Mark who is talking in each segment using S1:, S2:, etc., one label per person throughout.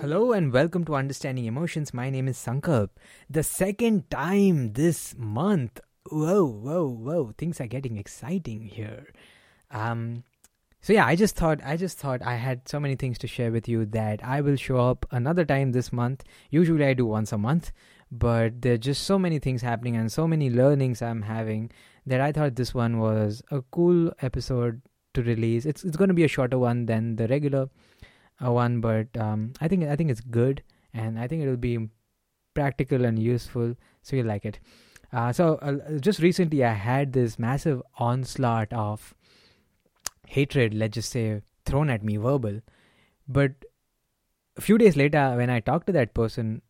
S1: Hello and welcome to Understanding Emotions. My name is Sankalp. The second time this month. Whoa, whoa, whoa. Things are getting exciting here. Um so yeah, I just thought I just thought I had so many things to share with you that I will show up another time this month. Usually I do once a month, but there are just so many things happening and so many learnings I'm having that I thought this one was a cool episode to release. It's it's going to be a shorter one than the regular one, but um, I think I think it's good, and I think it'll be practical and useful, so you like it. Uh, so uh, just recently, I had this massive onslaught of hatred, let's just say, thrown at me, verbal. But a few days later, when I talked to that person,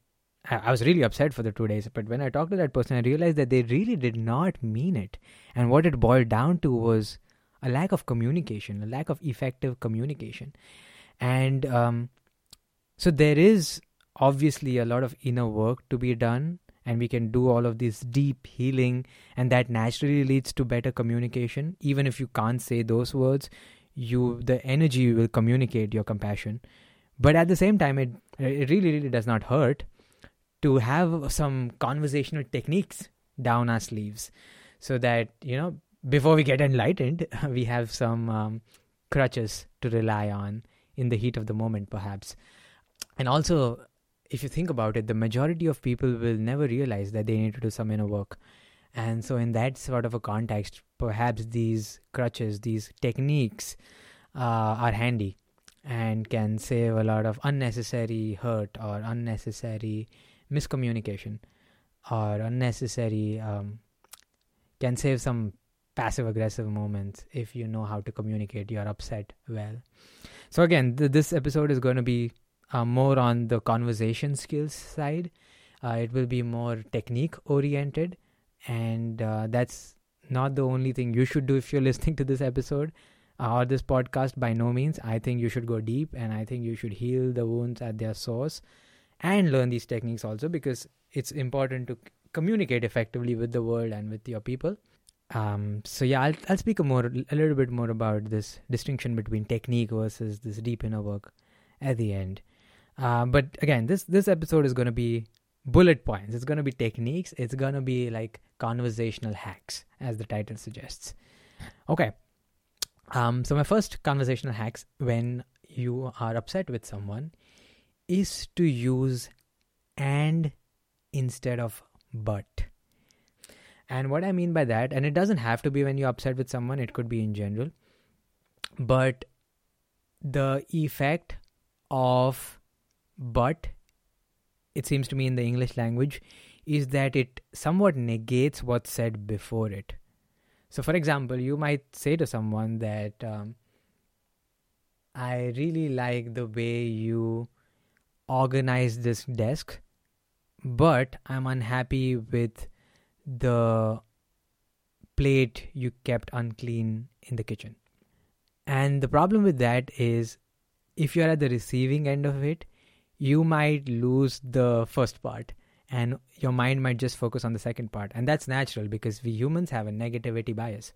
S1: I, I was really upset for the two days. But when I talked to that person, I realized that they really did not mean it, and what it boiled down to was a lack of communication, a lack of effective communication and um, so there is obviously a lot of inner work to be done and we can do all of this deep healing and that naturally leads to better communication. Even if you can't say those words you the energy will communicate your compassion. But at the same time it it really really does not hurt to have some conversational techniques down our sleeves so that you know before we get enlightened we have some um, crutches to rely on in the heat of the moment, perhaps. And also, if you think about it, the majority of people will never realize that they need to do some inner work. And so, in that sort of a context, perhaps these crutches, these techniques uh, are handy and can save a lot of unnecessary hurt or unnecessary miscommunication or unnecessary, um, can save some passive aggressive moments if you know how to communicate your upset well. So again, th- this episode is going to be uh, more on the conversation skills side. Uh, it will be more technique oriented, and uh, that's not the only thing you should do if you're listening to this episode uh, or this podcast. By no means, I think you should go deep, and I think you should heal the wounds at their source and learn these techniques also because it's important to communicate effectively with the world and with your people. Um, so yeah, I'll I'll speak a more a little bit more about this distinction between technique versus this deep inner work at the end. Uh, but again, this this episode is going to be bullet points. It's going to be techniques. It's going to be like conversational hacks, as the title suggests. Okay. Um, so my first conversational hacks when you are upset with someone is to use and instead of but. And what I mean by that, and it doesn't have to be when you're upset with someone, it could be in general, but the effect of but, it seems to me in the English language, is that it somewhat negates what's said before it. So, for example, you might say to someone that, um, I really like the way you organize this desk, but I'm unhappy with the plate you kept unclean in the kitchen. And the problem with that is if you're at the receiving end of it, you might lose the first part and your mind might just focus on the second part. And that's natural because we humans have a negativity bias.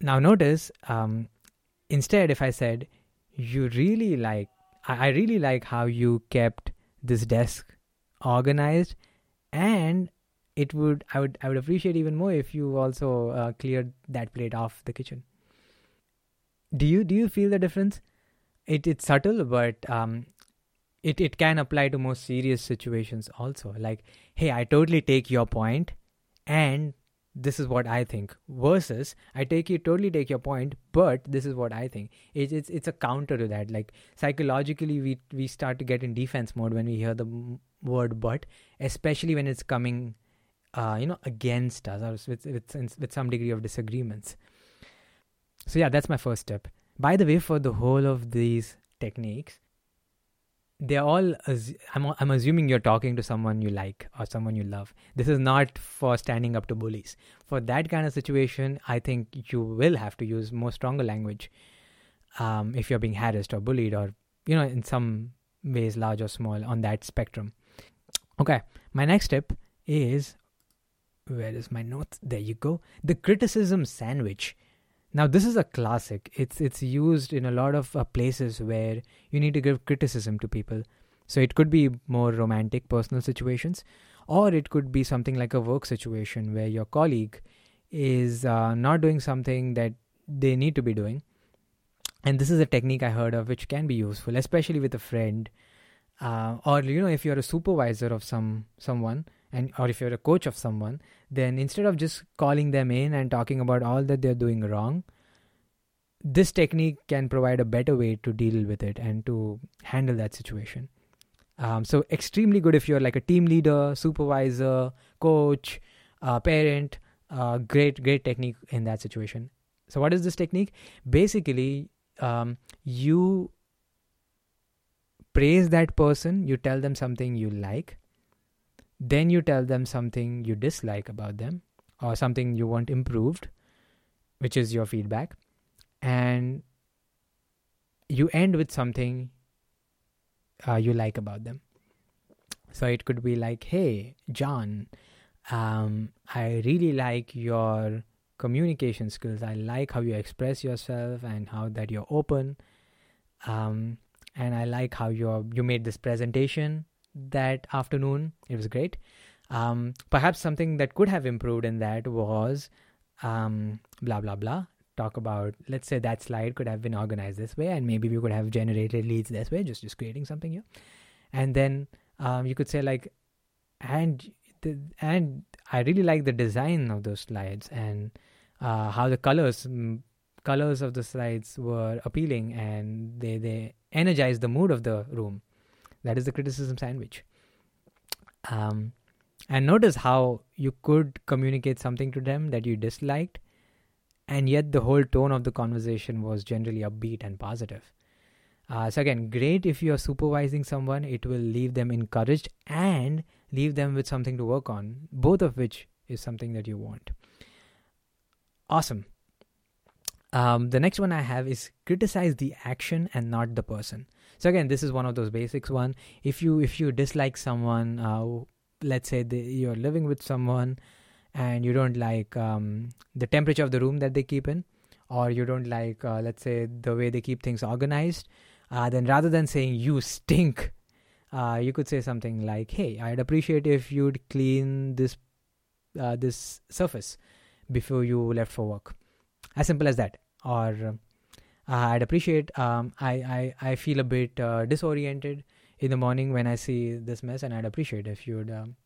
S1: Now, notice um, instead, if I said, You really like, I really like how you kept this desk organized and it would I would I would appreciate even more if you also uh, cleared that plate off the kitchen. Do you do you feel the difference? It it's subtle, but um, it it can apply to more serious situations also. Like, hey, I totally take your point, and this is what I think. Versus, I take you totally take your point, but this is what I think. It's it's it's a counter to that. Like psychologically, we we start to get in defense mode when we hear the word "but," especially when it's coming uh, you know against us or with, with with some degree of disagreements. So yeah that's my first step by the way for the whole of these techniques they're all I'm, I'm assuming you're talking to someone you like or someone you love. This is not for standing up to bullies. For that kind of situation i think you will have to use more stronger language um, if you're being harassed or bullied or you know in some ways large or small on that spectrum. Okay my next tip is where is my notes? There you go. The criticism sandwich. Now this is a classic. It's it's used in a lot of uh, places where you need to give criticism to people. So it could be more romantic personal situations, or it could be something like a work situation where your colleague is uh, not doing something that they need to be doing. And this is a technique I heard of which can be useful, especially with a friend, uh, or you know, if you're a supervisor of some someone, and or if you're a coach of someone, then instead of just calling them in and talking about all that they're doing wrong, this technique can provide a better way to deal with it and to handle that situation. Um, so extremely good if you're like a team leader, supervisor, coach, uh, parent. Uh, great, great technique in that situation. So what is this technique? Basically, um, you praise that person. You tell them something you like. Then you tell them something you dislike about them or something you want improved, which is your feedback. And you end with something uh, you like about them. So it could be like, hey, John, um, I really like your communication skills. I like how you express yourself and how that you're open. Um, and I like how you you made this presentation that afternoon. It was great. Um, perhaps something that could have improved in that was um, blah blah blah. Talk about let's say that slide could have been organized this way, and maybe we could have generated leads this way. Just just creating something here, and then um, you could say like, and the, and I really like the design of those slides and uh, how the colors mm, colors of the slides were appealing and they they energized the mood of the room. That is the criticism sandwich. Um, and notice how you could communicate something to them that you disliked, and yet the whole tone of the conversation was generally upbeat and positive. Uh, so again, great if you are supervising someone, it will leave them encouraged and leave them with something to work on, both of which is something that you want. Awesome. Um, the next one I have is criticize the action and not the person. So again, this is one of those basics. One, if you if you dislike someone, uh, let's say you're living with someone and you don't like um, the temperature of the room that they keep in, or you don't like, uh, let's say, the way they keep things organized, uh, then rather than saying you stink, uh, you could say something like, "Hey, I'd appreciate if you'd clean this uh, this surface before you left for work." As simple as that. Or I'd appreciate. Um, I I I feel a bit uh, disoriented in the morning when I see this mess, and I'd appreciate if you'd um,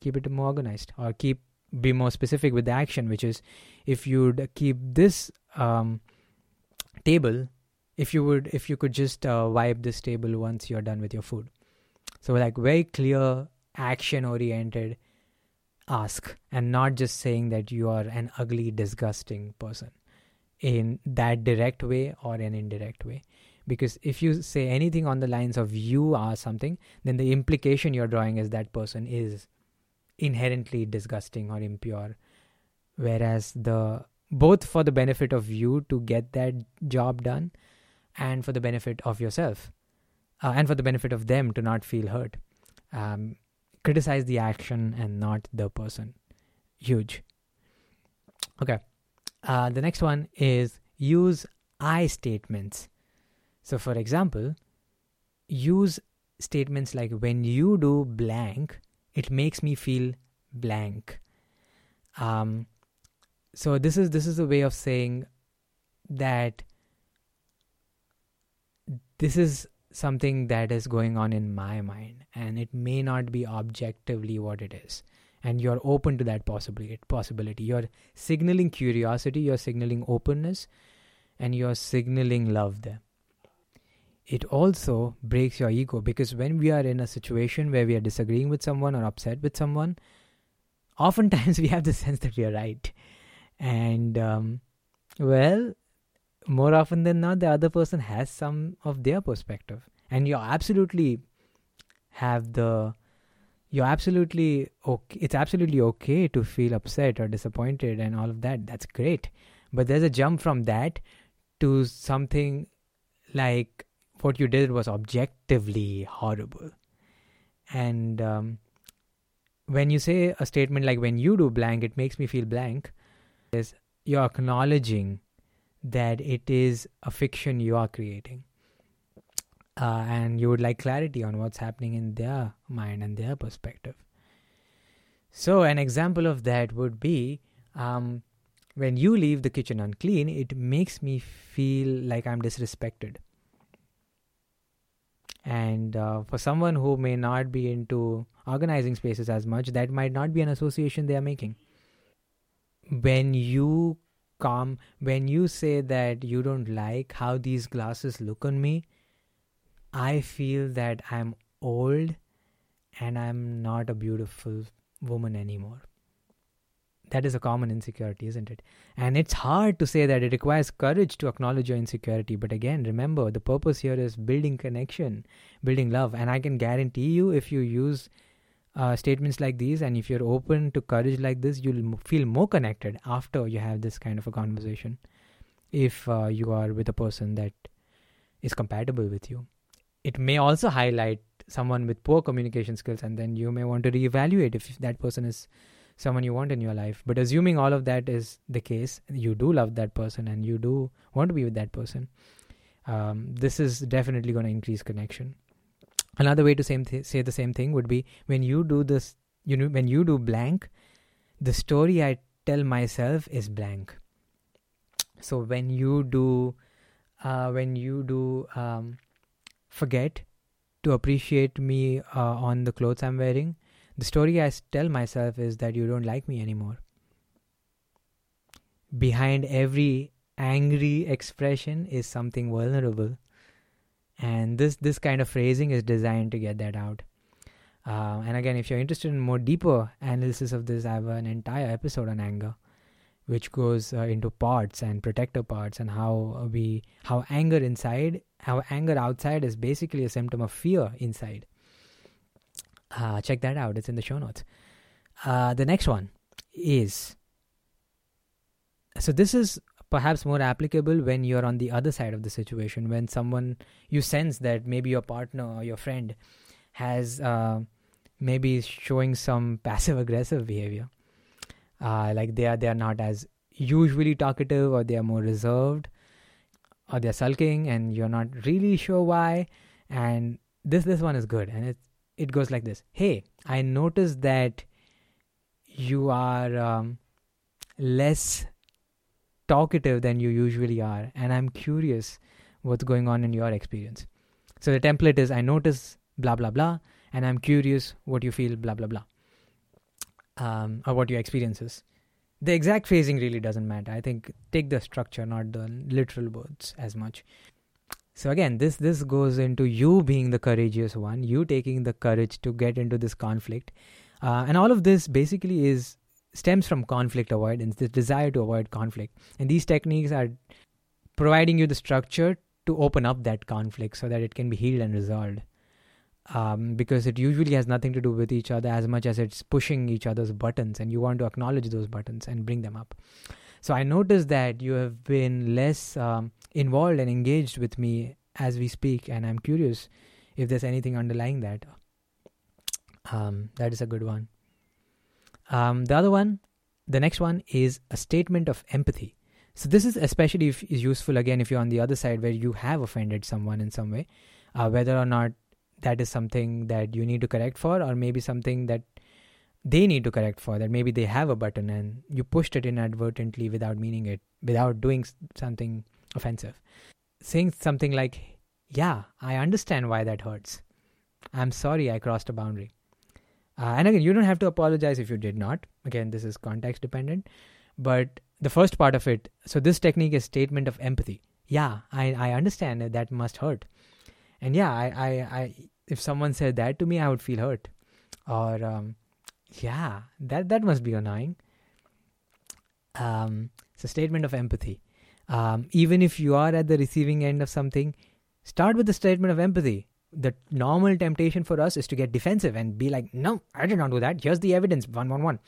S1: keep it more organized or keep be more specific with the action, which is if you'd keep this um, table if you would if you could just uh, wipe this table once you're done with your food so like very clear action oriented ask and not just saying that you are an ugly disgusting person in that direct way or an indirect way because if you say anything on the lines of you are something then the implication you're drawing is that person is inherently disgusting or impure whereas the both for the benefit of you to get that job done and for the benefit of yourself uh, and for the benefit of them to not feel hurt. Um, criticize the action and not the person. Huge. Okay. Uh, the next one is use I statements. So, for example, use statements like when you do blank, it makes me feel blank. Um, so this is this is a way of saying that this is something that is going on in my mind and it may not be objectively what it is and you're open to that possibility possibility. You're signaling curiosity you're signaling openness and you're signaling love there. It also breaks your ego because when we are in a situation where we are disagreeing with someone or upset with someone oftentimes we have the sense that we are right. And um, well more often than not the other person has some of their perspective. And you absolutely have the you're absolutely okay it's absolutely okay to feel upset or disappointed and all of that that's great. But there's a jump from that to something like what you did was objectively horrible. And um, when you say a statement like when you do blank it makes me feel blank. Is you're acknowledging that it is a fiction you are creating. Uh, and you would like clarity on what's happening in their mind and their perspective. So, an example of that would be um, when you leave the kitchen unclean, it makes me feel like I'm disrespected. And uh, for someone who may not be into organizing spaces as much, that might not be an association they are making. When you come, when you say that you don't like how these glasses look on me, I feel that I'm old and I'm not a beautiful woman anymore. That is a common insecurity, isn't it? And it's hard to say that it requires courage to acknowledge your insecurity. But again, remember the purpose here is building connection, building love. And I can guarantee you, if you use uh, statements like these and if you're open to courage like this, you'll feel more connected after you have this kind of a conversation. If uh, you are with a person that is compatible with you, it may also highlight someone with poor communication skills, and then you may want to reevaluate if that person is someone you want in your life. But assuming all of that is the case, you do love that person and you do want to be with that person, um, this is definitely going to increase connection. Another way to th- say the same thing would be when you do this, you know, when you do blank, the story I tell myself is blank. So when you do, uh, when you do um, forget to appreciate me uh, on the clothes I'm wearing, the story I tell myself is that you don't like me anymore. Behind every angry expression is something vulnerable. And this, this kind of phrasing is designed to get that out. Uh, and again, if you're interested in more deeper analysis of this, I have an entire episode on anger, which goes uh, into parts and protector parts and how we how anger inside, how anger outside is basically a symptom of fear inside. Uh, check that out. It's in the show notes. Uh, the next one is so this is perhaps more applicable when you're on the other side of the situation when someone you sense that maybe your partner or your friend has uh, maybe showing some passive aggressive behavior uh, like they are they are not as usually talkative or they are more reserved or they're sulking and you're not really sure why. And this this one is good. And it's it goes like this. Hey, I noticed that you are um, less talkative than you usually are, and I'm curious what's going on in your experience. So the template is I notice blah blah blah, and I'm curious what you feel blah blah blah, um, or what your experience is. The exact phrasing really doesn't matter. I think take the structure, not the literal words as much. So again, this this goes into you being the courageous one, you taking the courage to get into this conflict, uh, and all of this basically is stems from conflict avoidance, this desire to avoid conflict, and these techniques are providing you the structure to open up that conflict so that it can be healed and resolved. Um, because it usually has nothing to do with each other as much as it's pushing each other's buttons, and you want to acknowledge those buttons and bring them up. So I noticed that you have been less um, involved and engaged with me as we speak, and I'm curious if there's anything underlying that. Um, that is a good one. Um, the other one, the next one is a statement of empathy. So this is especially if, is useful again if you're on the other side where you have offended someone in some way, uh, whether or not that is something that you need to correct for, or maybe something that they need to correct for that maybe they have a button and you pushed it inadvertently without meaning it without doing something offensive. Saying something like yeah i understand why that hurts. I'm sorry i crossed a boundary. Uh, and again you don't have to apologize if you did not. Again this is context dependent. But the first part of it so this technique is statement of empathy. Yeah i, I understand that, that must hurt. And yeah I, I, I if someone said that to me i would feel hurt or um, yeah, that that must be annoying. Um, it's a statement of empathy. Um, even if you are at the receiving end of something, start with the statement of empathy. The normal temptation for us is to get defensive and be like, "No, I did not do that. Here's the evidence. One, one, one."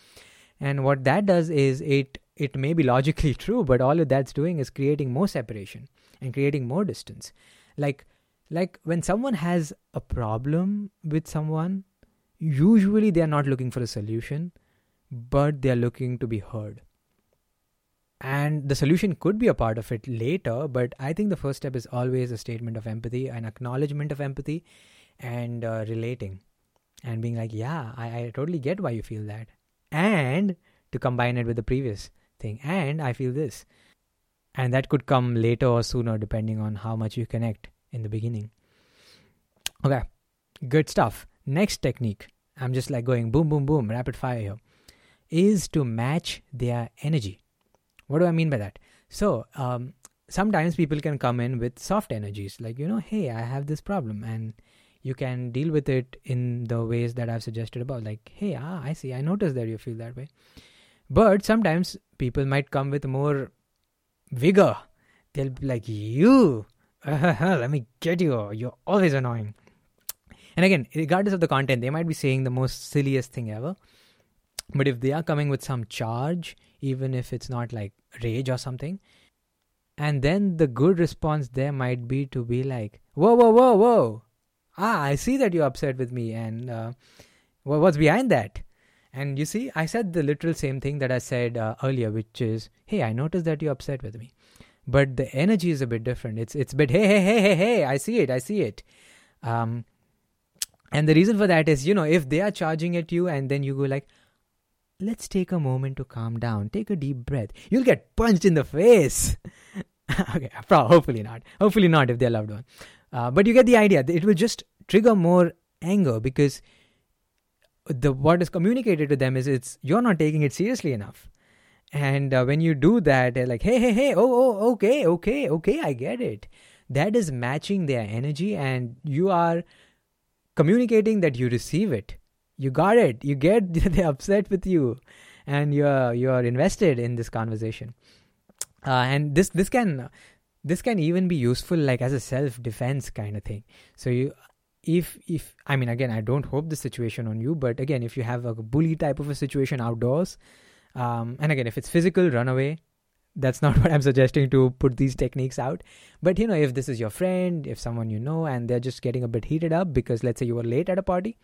S1: And what that does is it it may be logically true, but all that's doing is creating more separation and creating more distance. Like like when someone has a problem with someone usually they are not looking for a solution, but they are looking to be heard. and the solution could be a part of it later but i think the first step is always a statement of empathy an acknowledgement of empathy and uh, relating. And being like yeah I, I totally get why you feel that. And to combine it with the previous thing and i feel this. And that could come later or sooner depending on how much you connect in the beginning okay good stuff next technique i'm just like going boom boom boom rapid fire here is to match their energy what do I mean by that? So, um, sometimes people can come in with soft energies, like, you know, hey, I have this problem, and you can deal with it in the ways that I've suggested above. Like, hey, ah, I see, I noticed that you feel that way. But sometimes people might come with more vigor. They'll be like, you, let me get you, you're always annoying. And again, regardless of the content, they might be saying the most silliest thing ever. But if they are coming with some charge, even if it's not like rage or something. And then the good response there might be to be like, whoa, whoa, whoa, whoa. Ah, I see that you're upset with me. And uh, what's behind that? And you see, I said the literal same thing that I said uh, earlier, which is, hey, I noticed that you're upset with me. But the energy is a bit different. It's it's a bit, hey, hey, hey, hey, hey, I see it, I see it. Um, and the reason for that is, you know, if they are charging at you and then you go like, let's take a moment to calm down. Take a deep breath. You'll get punched in the face. okay, probably, hopefully not. Hopefully not if they're loved one. Uh, but you get the idea. It will just trigger more anger because the what is communicated to them is it's you're not taking it seriously enough. And uh, when you do that, they're like, hey, hey, hey, oh, oh, okay, okay, okay, I get it. That is matching their energy, and you are communicating that you receive it. You got it. You get they're upset with you and you're you're invested in this conversation. Uh, and this this can this can even be useful like as a self defense kind of thing. So you if if i mean again i don't hope the situation on you but again if you have a bully type of a situation outdoors um, and again if it's physical run away that's not what i'm suggesting to put these techniques out but you know if this is your friend if someone you know and they're just getting a bit heated up because let's say you were late at a party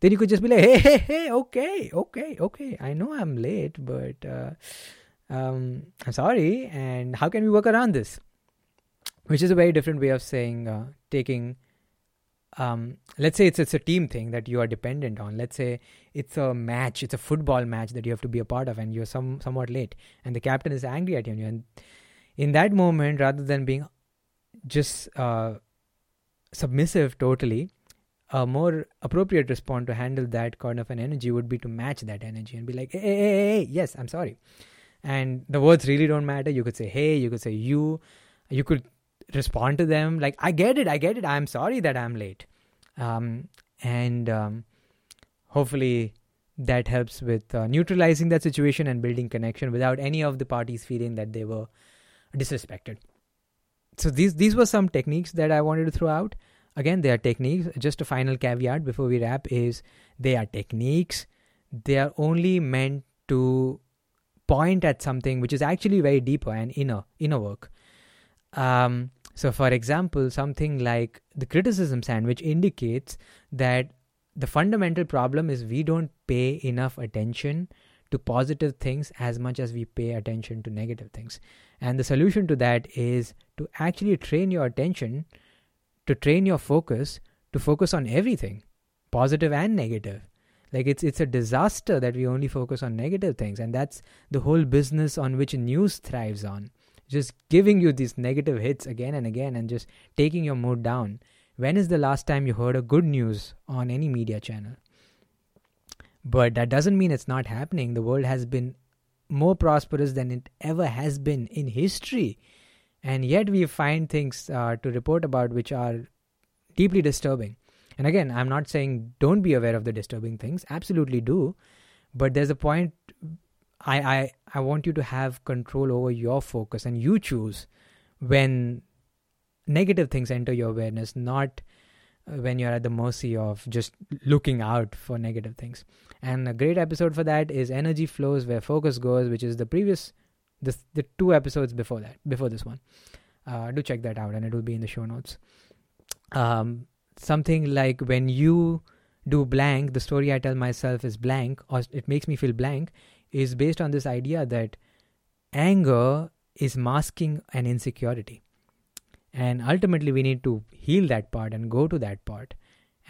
S1: then you could just be like, hey, hey, hey, okay, okay, okay. I know I'm late, but uh, um, I'm sorry. And how can we work around this? Which is a very different way of saying uh, taking. Um, let's say it's it's a team thing that you are dependent on. Let's say it's a match, it's a football match that you have to be a part of, and you're some somewhat late, and the captain is angry at you. And in that moment, rather than being just uh, submissive totally, a more appropriate response to handle that kind of an energy would be to match that energy and be like, hey, hey, hey, hey, yes, I'm sorry. And the words really don't matter. You could say, hey, you could say, you. You could respond to them like, I get it, I get it. I'm sorry that I'm late. Um, and um, hopefully that helps with uh, neutralizing that situation and building connection without any of the parties feeling that they were disrespected. So these these were some techniques that I wanted to throw out again they are techniques just a final caveat before we wrap is they are techniques they are only meant to point at something which is actually very deeper and inner inner work um, so for example something like the criticism sandwich indicates that the fundamental problem is we don't pay enough attention to positive things as much as we pay attention to negative things and the solution to that is to actually train your attention to train your focus to focus on everything, positive and negative. Like it's it's a disaster that we only focus on negative things, and that's the whole business on which news thrives on. Just giving you these negative hits again and again, and just taking your mood down. When is the last time you heard a good news on any media channel? But that doesn't mean it's not happening. The world has been more prosperous than it ever has been in history and yet we find things uh, to report about which are deeply disturbing and again i'm not saying don't be aware of the disturbing things absolutely do but there's a point i i, I want you to have control over your focus and you choose when negative things enter your awareness not uh, when you're at the mercy of just looking out for negative things. And a great episode for that is energy flows where focus goes which is the previous this the two episodes before that before this one. Uh, do check that out and it will be in the show notes. Um, something like when you do blank the story i tell myself is blank or it makes me feel blank is based on this idea that anger is masking an insecurity. And ultimately, we need to heal that part and go to that part.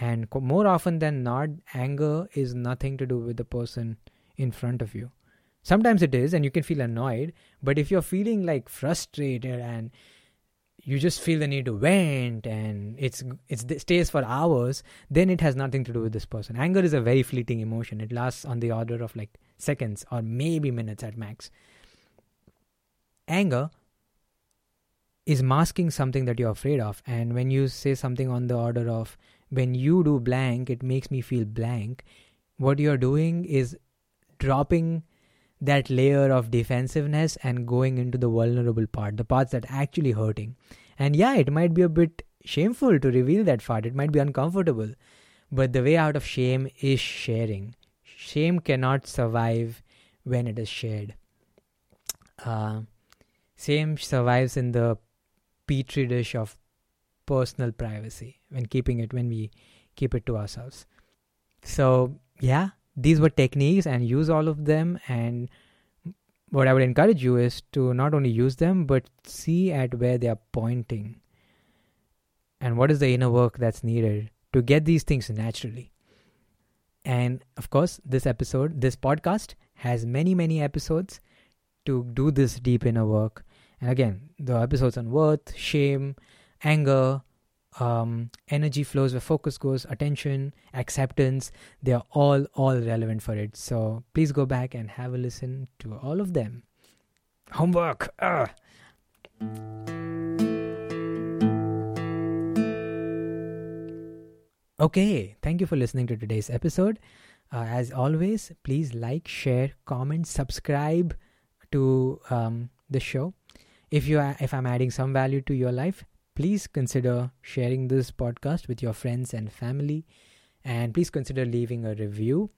S1: And more often than not, anger is nothing to do with the person in front of you. Sometimes it is, and you can feel annoyed. But if you're feeling like frustrated and you just feel the need to vent and it's it stays for hours then it has nothing to do with this person. Anger is a very fleeting emotion. It lasts on the order of like seconds or maybe minutes at max. Anger is masking something that you're afraid of and when you say something on the order of when you do blank it makes me feel blank what you're doing is dropping that layer of defensiveness and going into the vulnerable part, the parts that actually hurting. And yeah, it might be a bit shameful to reveal that part. It might be uncomfortable. But the way out of shame is sharing. Shame cannot survive when it is shared. Uh, shame survives in the petri dish of personal privacy when keeping it when we keep it to ourselves. So yeah, these were techniques and use all of them. And what i would encourage you is to not only use them but see at where they are pointing and what is the inner work that's needed to get these things naturally. And of course this episode this podcast has many many episodes to do this deep inner work. And again the episodes on worth shame anger um, energy flows, where focus goes, attention, acceptance, they are all all relevant for it. So please go back and have a listen to all of them. Homework. Ugh. Okay, thank you for listening to today's episode. Uh, as always, please like, share, comment, subscribe to um, the show. If you are, if I'm adding some value to your life, please consider sharing this podcast with your friends and family. And please consider leaving a review.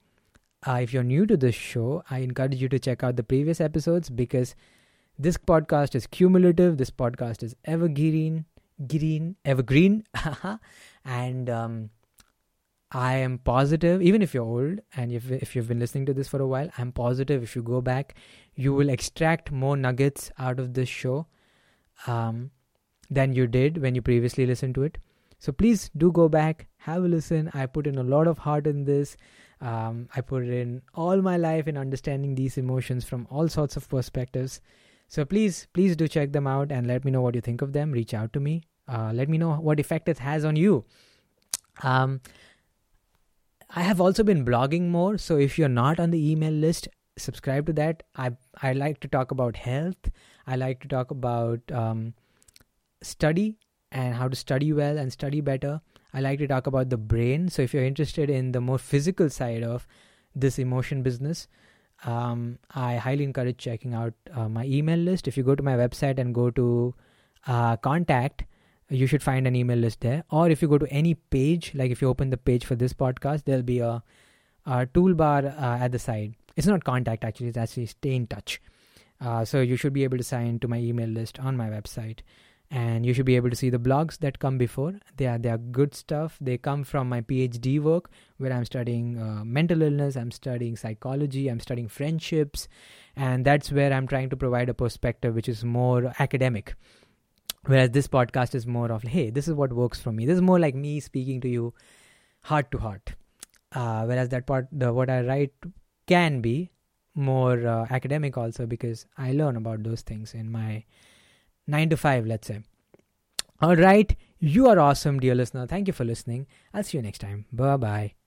S1: Uh, if you're new to this show, I encourage you to check out the previous episodes because this podcast is cumulative. This podcast is evergreen, green, evergreen, and um, I am positive. Even if you're old and if if you've been listening to this for a while, I'm positive. If you go back, you will extract more nuggets out of this show. Um, than you did when you previously listened to it. So please do go back, have a listen. I put in a lot of heart in this. Um, I put in all my life in understanding these emotions from all sorts of perspectives. So please, please do check them out and let me know what you think of them. Reach out to me. Uh, let me know what effect it has on you. Um, I have also been blogging more. So if you're not on the email list, subscribe to that. I I like to talk about health. I like to talk about um, study and how to study well and study better. I like to talk about the brain. So if you're interested in the more physical side of this emotion business, um, I highly encourage checking out uh, my email list. If you go to my website and go to uh, contact, you should find an email list there. Or if you go to any page, like if you open the page for this podcast, there'll be a, a toolbar uh, at the side. It's not contact actually; it's actually stay in touch. Uh, so you should be able to sign to my email list on my website and you should be able to see the blogs that come before. They are they are good stuff. They come from my phd work where i'm studying uh, mental illness i'm studying psychology i'm studying friendships and that's where i'm trying to provide a perspective which is more academic. Whereas this podcast is more of hey this is what works for me. This is more like me speaking to you heart to heart. Uh, whereas that part the what i write can be more uh, academic also because i learn about those things in my 9 to 5, let's say. All right. You are awesome, dear listener. Thank you for listening. I'll see you next time. Bye bye.